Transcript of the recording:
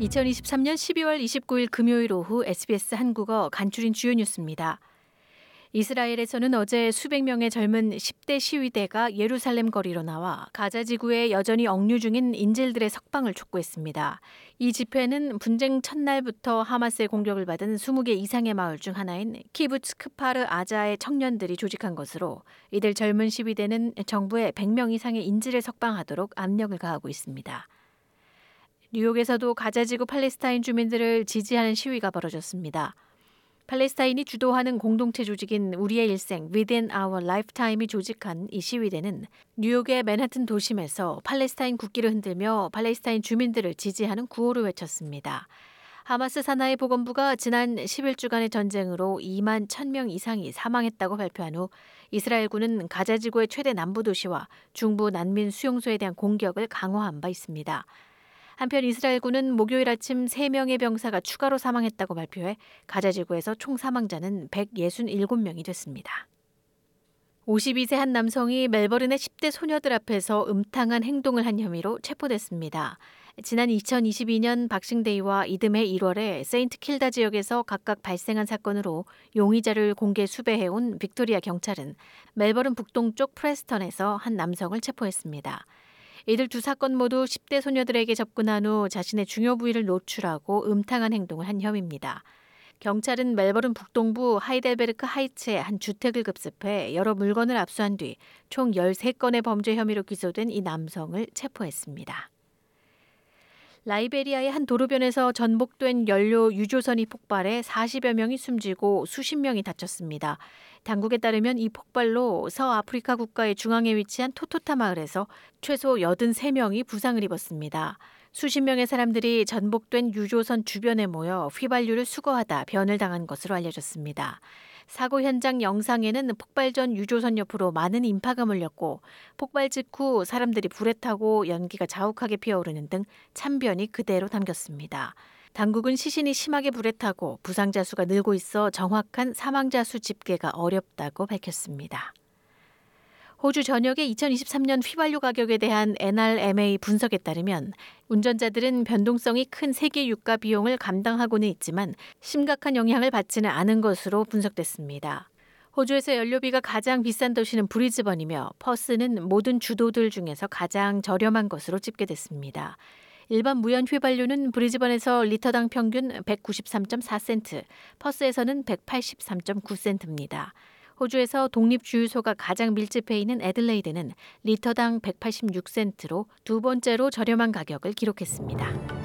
2023년 12월 29일 금요일 오후 SBS 한국어 간추린 주요 뉴스입니다. 이스라엘에서는 어제 수백 명의 젊은 10대 시위대가 예루살렘 거리로 나와 가자 지구에 여전히 억류 중인 인질들의 석방을 촉구했습니다. 이 집회는 분쟁 첫날부터 하마스의 공격을 받은 20개 이상의 마을 중 하나인 키부츠 크파르 아자의 청년들이 조직한 것으로 이들 젊은 시위대는 정부에 100명 이상의 인질을 석방하도록 압력을 가하고 있습니다. 뉴욕에서도 가자지구 팔레스타인 주민들을 지지하는 시위가 벌어졌습니다. 팔레스타인이 주도하는 공동체 조직인 우리의 일생 Within Our Lifetime이 조직한 이 시위대는 뉴욕의 맨하튼 도심에서 팔레스타인 국기를 흔들며 팔레스타인 주민들을 지지하는 구호를 외쳤습니다. 하마스 산하의 보건부가 지난 11주간의 전쟁으로 2만 1000명 이상이 사망했다고 발표한 후 이스라엘군은 가자지구의 최대 남부 도시와 중부 난민 수용소에 대한 공격을 강화한 바 있습니다. 한편 이스라엘군은 목요일 아침 3명의 병사가 추가로 사망했다고 발표해 가자 지구에서 총 사망자는 167명이 됐습니다. 52세 한 남성이 멜버른의 10대 소녀들 앞에서 음탕한 행동을 한 혐의로 체포됐습니다. 지난 2022년 박싱데이와 이듬해 1월에 세인트 킬다 지역에서 각각 발생한 사건으로 용의자를 공개 수배해온 빅토리아 경찰은 멜버른 북동쪽 프레스턴에서 한 남성을 체포했습니다. 이들 두 사건 모두 10대 소녀들에게 접근한 후 자신의 중요 부위를 노출하고 음탕한 행동을 한 혐의입니다. 경찰은 멜버른 북동부 하이델베르크 하이츠의 한 주택을 급습해 여러 물건을 압수한 뒤 총 13건의 범죄 혐의로 기소된 이 남성을 체포했습니다. 라이베리아의 한 도로변에서 전복된 연료 유조선이 폭발해 40여 명이 숨지고 수십 명이 다쳤습니다. 당국에 따르면 이 폭발로 서아프리카 국가의 중앙에 위치한 토토타 마을에서 최소 83명이 부상을 입었습니다. 수십 명의 사람들이 전복된 유조선 주변에 모여 휘발유를 수거하다 변을 당한 것으로 알려졌습니다. 사고 현장 영상에는 폭발 전 유조선 옆으로 많은 인파가 몰렸고 폭발 직후 사람들이 불에 타고 연기가 자욱하게 피어오르는 등 참변이 그대로 담겼습니다. 당국은 시신이 심하게 불에 타고 부상자 수가 늘고 있어 정확한 사망자 수 집계가 어렵다고 밝혔습니다. 호주 전역의 2023년 휘발유 가격에 대한 NRMA 분석에 따르면 운전자들은 변동성이 큰 세계 유가 비용을 감당하고는 있지만 심각한 영향을 받지는 않은 것으로 분석됐습니다. 호주에서 연료비가 가장 비싼 도시는 브리즈번이며 퍼스는 모든 주도들 중에서 가장 저렴한 것으로 집계됐습니다. 일반 무연 휘발유는 브리즈번에서 리터당 평균 193.4센트, 퍼스에서는 183.9센트입니다. 호주에서 독립주유소가 가장 밀집해 있는 애들레이드는 리터당 186센트로 두 번째로 저렴한 가격을 기록했습니다.